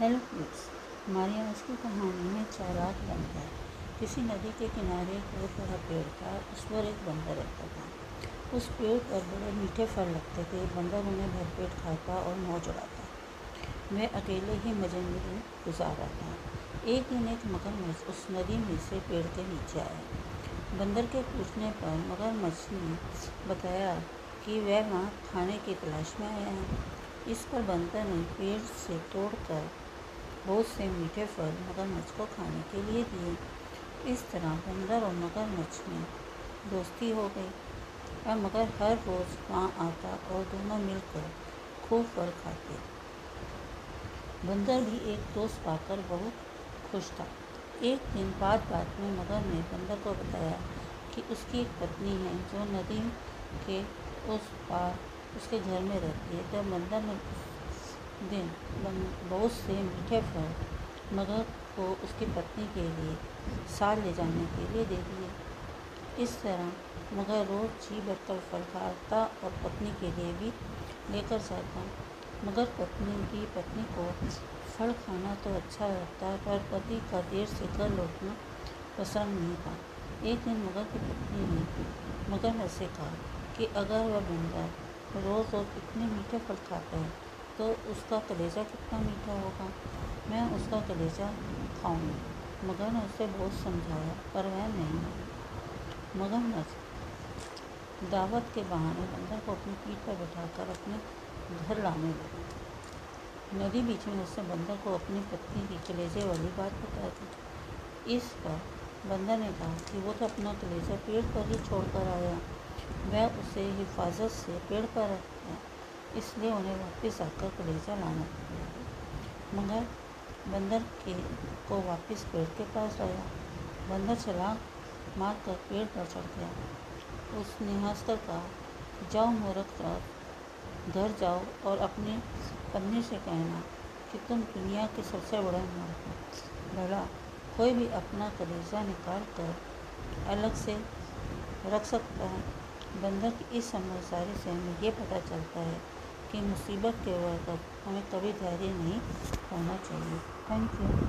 Hello friends हमारे आज की कहानी में चाराक है। किसी नदी के किनारे एक बहुत बड़ा पेड़ था, उस पर एक बंदर रहता था। उस पेड़ पर बड़े मीठे फल लगते थे, बंदर उन्हें भरपेट खाता और मौज उड़ाता। वह अकेले ही मज़े में गुजार था। एक दिन एक मगरमच्छ उस नदी में से पेड़ के नीचे आया। बंदर के पूछने पर मगरमच्छ ने बताया कि वह वहाँ खाने की तलाश में आया है। इस पर बंदर ने पेड़ से तोड़कर बहुत से मीठे फल, मगरमच्छ को खाने के लिए दिए। इस तरह बंदर और मगरमच्छ में दोस्ती हो गई। और मगर हर रोज़ वहाँ आता और दोनों मिलकर खूब फल खाते। बंदर भी एक दोस्त पाकर बहुत खुश था। एक दिन बात बात में मगर ने बंदर को बताया कि उसकी एक पत्नी है जो नदी के उस पार, उसके घर में रहती है। तब बंदर ने दिन बहुत से मीठे फल, मगर को उसकी पत्नी के लिए साल ले जाने के लिए दे दिए। इस तरह, मगर रोज़ जी भरकर फल खाता और पत्नी के लिए भी लेकर जाता। मगर पत्नी की पत्नी को फल खाना तो अच्छा लगता है, पर पति का देर से घर लौटना पसंद नहीं था। एक दिन मगर की पत्नी ने मगर से कहा कि अगर वह बंदर रोज़ रोज़ इतने मीठे फल खाता है। तो उसका कलेजा कितना मीठा होगा? मैं उसका कलेजा खाऊँगी। मगर ने उसे बहुत समझाया, पर वह नहीं। मगर न दावत के बहाने बंदर को अपनी पीठ पर बैठाकर अपने घर लाने लगे। नदी बीच में उससे बंदर को अपनी पत्नी की कलेजे वाली बात बता दी इस पर बंदर ने कहा कि वो तो अपना कलेजा पेड़ पर ही छोड़कर आया। वह उसे हिफाजत से पेड़ पर रखता इसलिए उन्हें वापस आकर कलेजा लाना पड़ा। मगर बंदर के, को वापस पेड़ के पास लाया बंदर चला मार कर पेड़ पर चढ़ गया। उसने हंस कर कहा जाओ मूर्ख घर जाओ और अपने पत्नी से कहना कि तुम दुनिया के सबसे बड़े मूर्ख हो। भला, कोई भी अपना कलेजा निकाल कर अलग से रख सकता है। बंदर की इस समझदारी से हमें ये पता चलता है कि मुसीबत के वक्त हमें कभी धैर्य नहीं होना चाहिए। Thank you